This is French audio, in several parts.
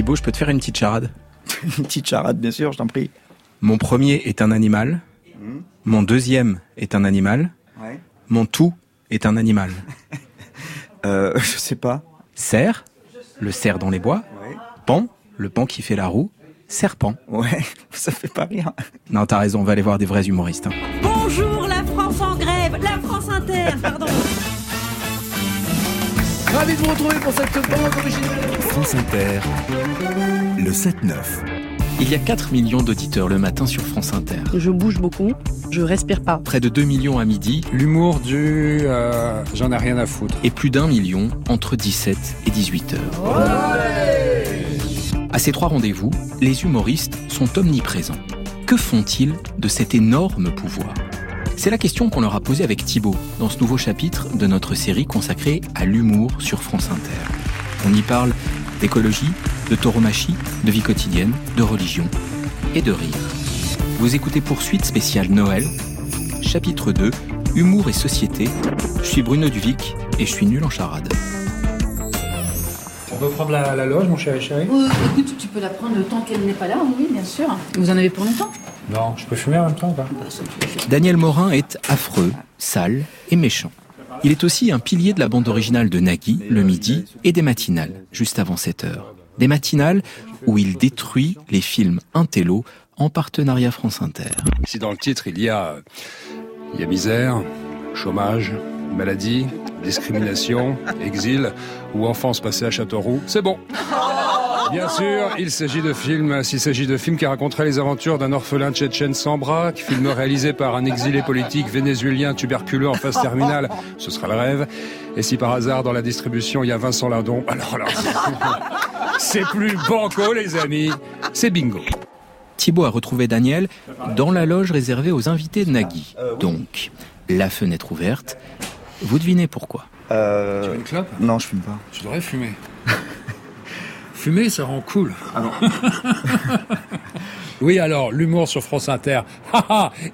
Thibaut, je peux te faire une petite charade Une petite charade, bien sûr, je t'en prie. Mon premier est un animal. Mon deuxième est un animal. Ouais. Mon tout est un animal. Euh, je sais pas. Cerf, le cerf dans les bois. Ouais. Pan, le pan qui fait la roue. Serpent. Ouais, ça fait pas rire. Non, t'as raison, on va aller voir des vrais humoristes. hein. Bonjour la France en grève, la France Inter, pardon. Ravi de vous retrouver pour cette bande originale. France Inter, le 7-9. Il y a 4 millions d'auditeurs le matin sur France Inter. Je bouge beaucoup, je respire pas. Près de 2 millions à midi L'humour du euh, j'en ai rien à foutre. et plus d'un million entre 17 et 18 heures. À ces trois rendez-vous, les humoristes sont omniprésents. Que font-ils de cet énorme pouvoir? C'est la question qu'on leur a posée avec Thibaut dans ce nouveau chapitre de notre série consacrée à l'humour sur France Inter. On y parle d'écologie, de tauromachie, de vie quotidienne, de religion et de rire. Vous écoutez Poursuite spéciale Noël, chapitre 2, Humour et société. Je suis Bruno Duvic et je suis nul en charade. On peut prendre la, la loge, mon chéri chéri? Euh, écoute, tu peux la prendre le temps qu'elle n'est pas là, oui, bien sûr. Vous en avez pour longtemps? Non, je peux fumer en même temps ou pas Daniel Morin est affreux, sale et méchant. Il est aussi un pilier de la bande originale de Nagui, le midi, et des matinales, juste avant 7 heures. Des matinales où il détruit les films Intello en partenariat France Inter. Si dans le titre il y a, il y a misère, chômage, maladie, discrimination, exil ou enfance passée à Châteauroux, c'est bon. Bien sûr, il s'agit de films, s'il s'agit de films qui raconteraient les aventures d'un orphelin tchétchène sans bras, film réalisé par un exilé politique vénézuélien tuberculeux en phase terminale, ce sera le rêve. Et si par hasard dans la distribution il y a Vincent Lardon, alors là, c'est plus banco les amis, c'est bingo. Thibaut a retrouvé Daniel dans la loge réservée aux invités de Nagui. Donc, la fenêtre ouverte. Vous devinez pourquoi? Euh... Tu veux une clope? Non, je fume pas. Tu devrais fumer. Fumer, ça rend cool. oui, alors, l'humour sur France Inter.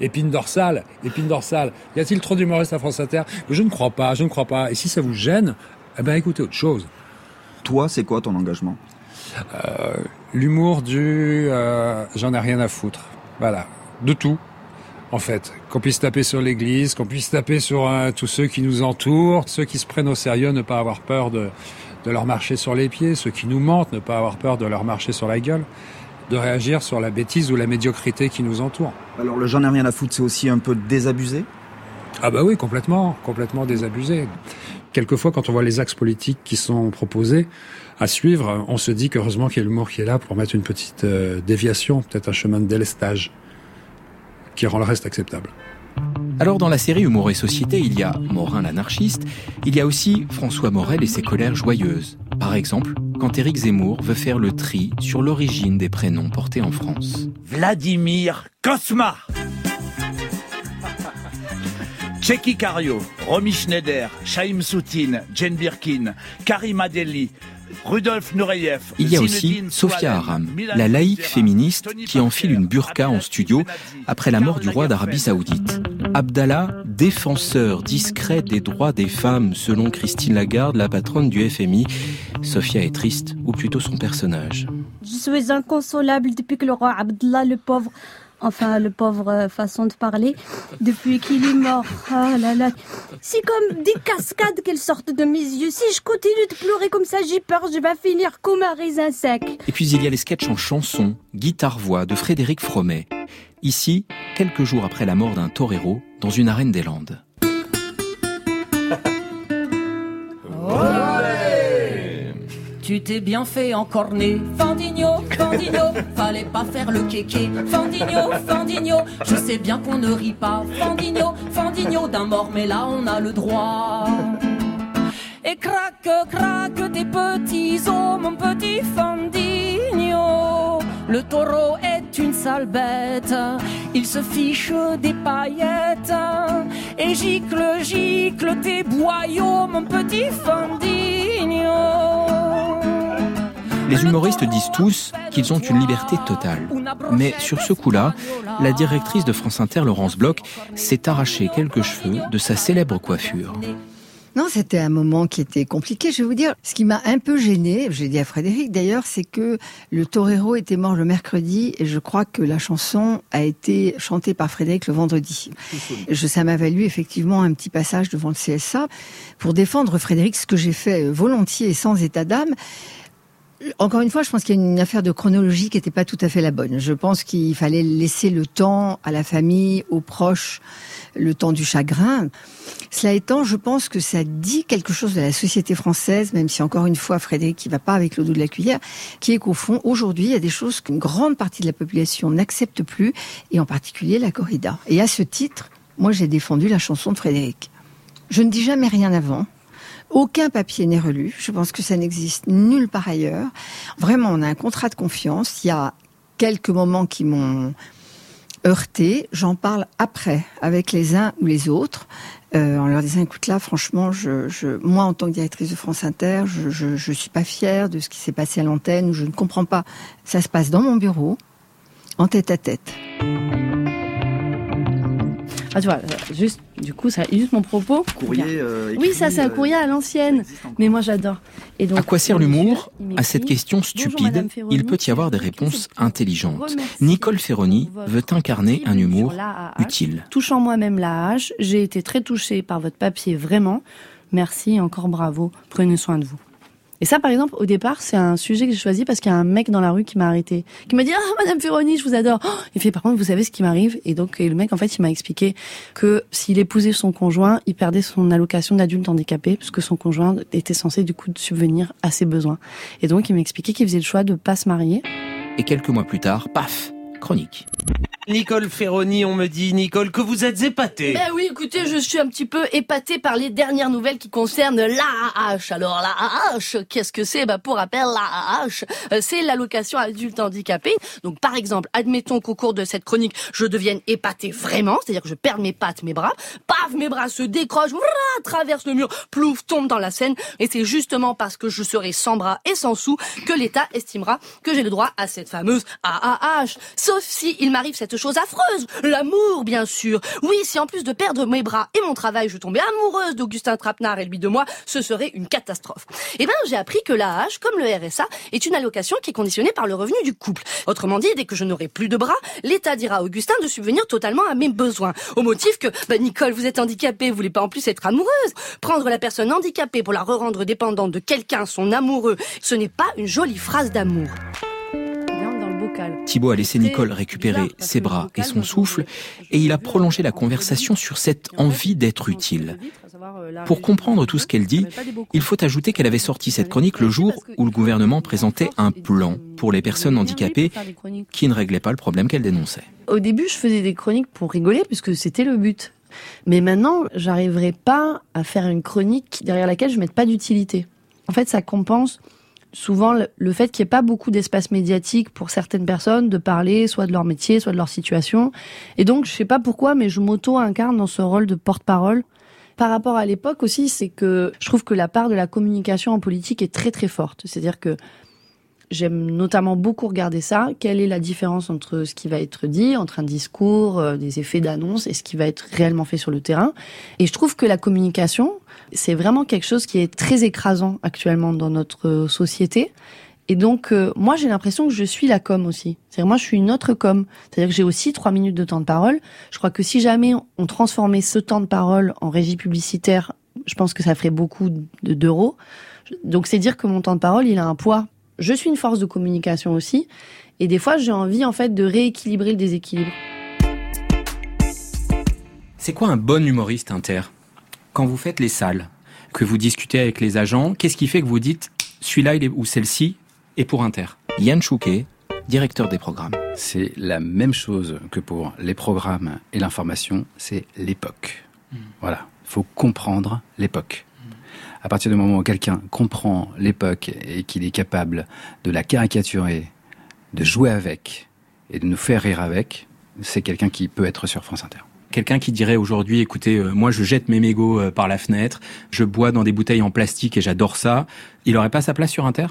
Épine dorsale, épine dorsale. Y a-t-il trop d'humoristes à France Inter? Je ne crois pas, je ne crois pas. Et si ça vous gêne, eh ben écoutez autre chose. Toi, c'est quoi ton engagement? L'humour du euh, j'en ai rien à foutre. Voilà, de tout. En fait, qu'on puisse taper sur l'Église, qu'on puisse taper sur euh, tous ceux qui nous entourent, ceux qui se prennent au sérieux, ne pas avoir peur de, de leur marcher sur les pieds, ceux qui nous mentent, ne pas avoir peur de leur marcher sur la gueule, de réagir sur la bêtise ou la médiocrité qui nous entoure. Alors, le j'en ai rien à foutre, c'est aussi un peu désabusé? Ah bah oui, complètement, complètement désabusé. Quelquefois, quand on voit les axes politiques qui sont proposés à suivre, on se dit qu'heureusement qu'il y a l'humour qui est là pour mettre une petite euh, déviation, peut-être un chemin de délestage qui rend le reste acceptable. Alors dans la série Humour et Société, il y a Morin l'anarchiste, il y a aussi François Morel et ses colères joyeuses. Par exemple, quand Éric Zemmour veut faire le tri sur l'origine des prénoms portés en France. Vladimir Kosma. Tchéki Cario, Romy Schneider, Chaim Soutine, Jane Birkin, Karima Deli, Rudolf Nureyev. Il y a aussi Sophia Aram, la laïque féministe qui enfile une burqa en studio après la mort du roi d'Arabie. Saoudite. Abdallah, défenseur discret des droits des femmes selon Christine Lagarde, la patronne du FMI. Sophia est triste, ou plutôt son personnage. Je suis inconsolable depuis que le roi Abdallah, le pauvre, enfin le pauvre euh, façon de parler, depuis qu'il est mort. Ah là là, c'est comme des cascades qu'elles sortent de mes yeux. Si je continue de pleurer comme ça, j'ai peur, je vais finir comme un raisin sec. Et puis il y a les sketchs en chanson, guitare-voix de Frédéric Fromet. Ici, quelques jours après la mort d'un torero dans une arène des Landes. Tu t'es bien fait encorner, Fandigno, Fandigno, fallait pas faire le kéké, Fandigno, Fandigno, je sais bien qu'on ne rit pas, Fandigno, Fandigno d'un mort, mais là on a le droit. Et craque, craque tes petits os, mon petit Fandigno. Le taureau est une sale bête, il se fiche des paillettes. Et gicle, gicle tes boyaux, mon petit Fandigno. Les humoristes disent tous qu'ils ont une liberté totale. Mais sur ce coup-là, la directrice de France Inter, Laurence Bloch, s'est arraché quelques cheveux de sa célèbre coiffure. Non, c'était un moment qui était compliqué. Je vais vous dire, ce qui m'a un peu gêné, j'ai dit à Frédéric d'ailleurs, c'est que le torero était mort le mercredi et je crois que la chanson a été chantée par Frédéric le vendredi. Je, ça m'a valu effectivement un petit passage devant le CSA pour défendre Frédéric, ce que j'ai fait volontiers et sans état d'âme. Encore une fois, je pense qu'il y a une affaire de chronologie qui n'était pas tout à fait la bonne. Je pense qu'il fallait laisser le temps à la famille, aux proches, le temps du chagrin. Cela étant, je pense que ça dit quelque chose de la société française, même si encore une fois, Frédéric qui va pas avec le dos de la cuillère, qui est qu'au fond, aujourd'hui, il y a des choses qu'une grande partie de la population n'accepte plus, et en particulier la corrida. Et à ce titre, moi, j'ai défendu la chanson de Frédéric. Je ne dis jamais rien avant. Aucun papier n'est relu. Je pense que ça n'existe nulle part ailleurs. Vraiment, on a un contrat de confiance. Il y a quelques moments qui m'ont heurté. J'en parle après avec les uns ou les autres. Euh, en leur disant, écoute là, franchement, je, je, moi en tant que directrice de France Inter, je, je, je suis pas fière de ce qui s'est passé à l'antenne, ou je ne comprends pas. Ça se passe dans mon bureau, en tête à tête. Ah, tu vois, euh, juste, du coup, ça illustre mon propos. Courrier. euh, Oui, ça, c'est un euh, courrier à l'ancienne. Mais moi, j'adore. Et donc, À quoi sert le l'humour À cette question stupide, Ferroni. il peut y avoir des réponses intelligentes. Nicole Ferroni veut incarner un humour utile. Touchant moi-même la hache, j'ai été très touchée par votre papier, vraiment. Merci encore bravo. Prenez soin de vous. Et ça, par exemple, au départ, c'est un sujet que j'ai choisi parce qu'il y a un mec dans la rue qui m'a arrêté, qui m'a dit ah Madame Ferroni, je vous adore. Oh il fait par contre, vous savez ce qui m'arrive? Et donc le mec, en fait, il m'a expliqué que s'il épousait son conjoint, il perdait son allocation d'adulte handicapé parce que son conjoint était censé du coup subvenir à ses besoins. Et donc il m'a expliqué qu'il faisait le choix de pas se marier. Et quelques mois plus tard, paf, chronique. Nicole Ferroni, on me dit, Nicole, que vous êtes épatée. Ben oui, écoutez, je suis un petit peu épatée par les dernières nouvelles qui concernent l'AAH. Alors l'AAH, qu'est-ce que c'est? Ben pour rappel, l'AAH, euh, c'est l'allocation adulte handicapé. Donc par exemple, admettons qu'au cours de cette chronique, je devienne épatée vraiment, c'est-à-dire que je perde mes pattes, mes bras, paf, mes bras se décrochent, vrah, traverse le mur, plouf, tombe dans la Seine. Et c'est justement parce que je serai sans bras et sans sous que l'État estimera que j'ai le droit à cette fameuse AAH. Sauf si il m'arrive cette chose affreuse, l'amour bien sûr. Oui, si en plus de perdre mes bras et mon travail, je tombais amoureuse d'Augustin Trapenard et lui de moi, ce serait une catastrophe. Eh ben, j'ai appris que l'AAH, comme le RSA, est une allocation qui est conditionnée par le revenu du couple. Autrement dit, dès que je n'aurai plus de bras, l'État dira à Augustin de subvenir totalement à mes besoins. Au motif que, bah, Nicole, vous êtes handicapée, vous voulez pas en plus être amoureuse. Prendre la personne handicapée pour la re-rendre dépendante de quelqu'un, son amoureux, ce n'est pas une jolie phrase d'amour. Thibault a laissé Nicole récupérer ses bras et son souffle, et il a prolongé la conversation sur cette envie d'être utile. Pour comprendre tout ce qu'elle dit, il faut ajouter qu'elle avait sorti cette chronique le jour où le gouvernement présentait un plan pour les personnes handicapées qui ne réglait pas le problème qu'elle dénonçait. Au début, je faisais des chroniques pour rigoler, puisque c'était le but. Mais maintenant, j'arriverai pas à faire une chronique derrière laquelle je mette pas d'utilité. En fait, ça compense souvent le, fait qu'il n'y ait pas beaucoup d'espace médiatique pour certaines personnes de parler soit de leur métier, soit de leur situation. Et donc, je sais pas pourquoi, mais je m'auto-incarne dans ce rôle de porte-parole. Par rapport à l'époque aussi, c'est que je trouve que la part de la communication en politique est très très forte. C'est-à-dire que J'aime notamment beaucoup regarder ça. Quelle est la différence entre ce qui va être dit, entre un discours, euh, des effets d'annonce et ce qui va être réellement fait sur le terrain? Et je trouve que la communication, c'est vraiment quelque chose qui est très écrasant actuellement dans notre euh, société. Et donc, euh, moi, j'ai l'impression que je suis la com aussi. C'est-à-dire, moi, je suis une autre com. C'est-à-dire que j'ai aussi trois minutes de temps de parole. Je crois que si jamais on transformait ce temps de parole en régie publicitaire, je pense que ça ferait beaucoup de- d'euros. Donc, c'est dire que mon temps de parole, il a un poids je suis une force de communication aussi. Et des fois, j'ai envie, en fait, de rééquilibrer le déséquilibre. C'est quoi un bon humoriste inter? Quand vous faites les salles, que vous discutez avec les agents, qu'est-ce qui fait que vous dites celui-là il est, ou celle-ci est pour inter? Yann Chouquet, directeur des programmes. C'est la même chose que pour les programmes et l'information, c'est l'époque. Voilà, il faut comprendre l'époque. À partir du moment où quelqu'un comprend l'époque et qu'il est capable de la caricaturer, de jouer avec et de nous faire rire avec, c'est quelqu'un qui peut être sur France Inter. Quelqu'un qui dirait aujourd'hui, écoutez, euh, moi je jette mes mégots euh, par la fenêtre, je bois dans des bouteilles en plastique et j'adore ça, il aurait pas sa place sur Inter?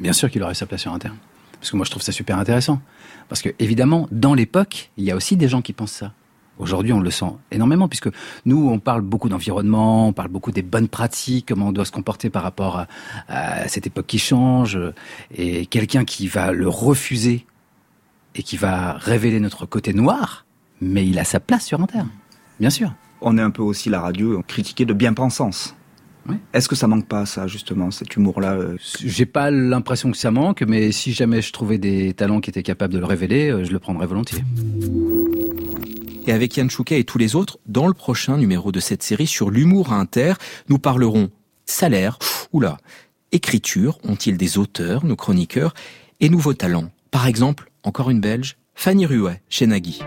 Bien sûr qu'il aurait sa place sur Inter. Parce que moi je trouve ça super intéressant. Parce que évidemment, dans l'époque, il y a aussi des gens qui pensent ça. Aujourd'hui, on le sent énormément puisque nous, on parle beaucoup d'environnement, on parle beaucoup des bonnes pratiques, comment on doit se comporter par rapport à, à cette époque qui change. Et quelqu'un qui va le refuser et qui va révéler notre côté noir, mais il a sa place sur Inter, bien sûr. On est un peu aussi la radio critiquée de bien-pensance. Est-ce que ça manque pas, ça, justement, cet humour-là euh J'ai pas l'impression que ça manque, mais si jamais je trouvais des talents qui étaient capables de le révéler, euh, je le prendrais volontiers. Et avec Yann Chouquet et tous les autres, dans le prochain numéro de cette série sur l'humour à Inter, nous parlerons salaire, oula, écriture, ont-ils des auteurs, nos chroniqueurs, et nouveaux talents. Par exemple, encore une Belge, Fanny Ruet, chez Nagui.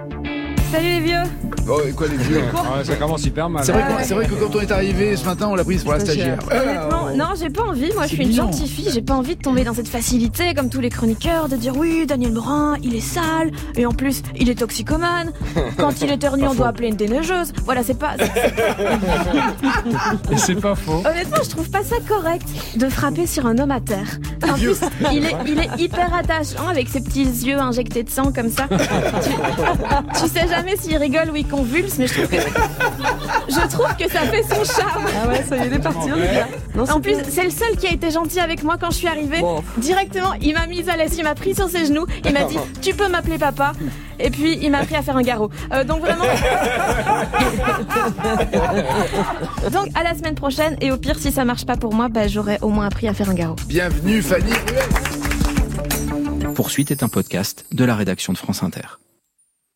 Salut les vieux Oh, et quoi les vieux Ouais, ça commence hyper mal. C'est vrai, que- c'est vrai que quand on est arrivé ce matin, on l'a prise pour la stagiaire. Honnêtement, non, j'ai pas envie. Moi, je suis une mignon. gentille fille. J'ai pas envie de tomber dans cette facilité, comme tous les chroniqueurs, de dire oui, Daniel Morin, il est sale, et en plus, il est toxicomane. Quand il éternue, on doit appeler une déneigeuse. Voilà, c'est pas. Et c'est pas faux. Honnêtement, je trouve pas ça correct de frapper sur un homme à terre. En plus, il est, il est hyper attachant avec ses petits yeux injectés de sang comme ça. Tu, tu sais jamais s'il rigole ou il convulse, mais je trouve que je trouve que ça fait son charme. Ah ouais, ça y est, il est parti, on est bien. Non, c'est en plus, c'est le seul qui a été gentil avec moi quand je suis arrivée. Directement, il m'a mise à l'aise, il m'a pris sur ses genoux, il m'a dit "Tu peux m'appeler papa." Et puis il m'a appris à faire un garrot. Euh, donc vraiment. donc à la semaine prochaine et au pire si ça marche pas pour moi, bah, j'aurais au moins appris à faire un garrot. Bienvenue Fanny Poursuite est un podcast de la rédaction de France Inter.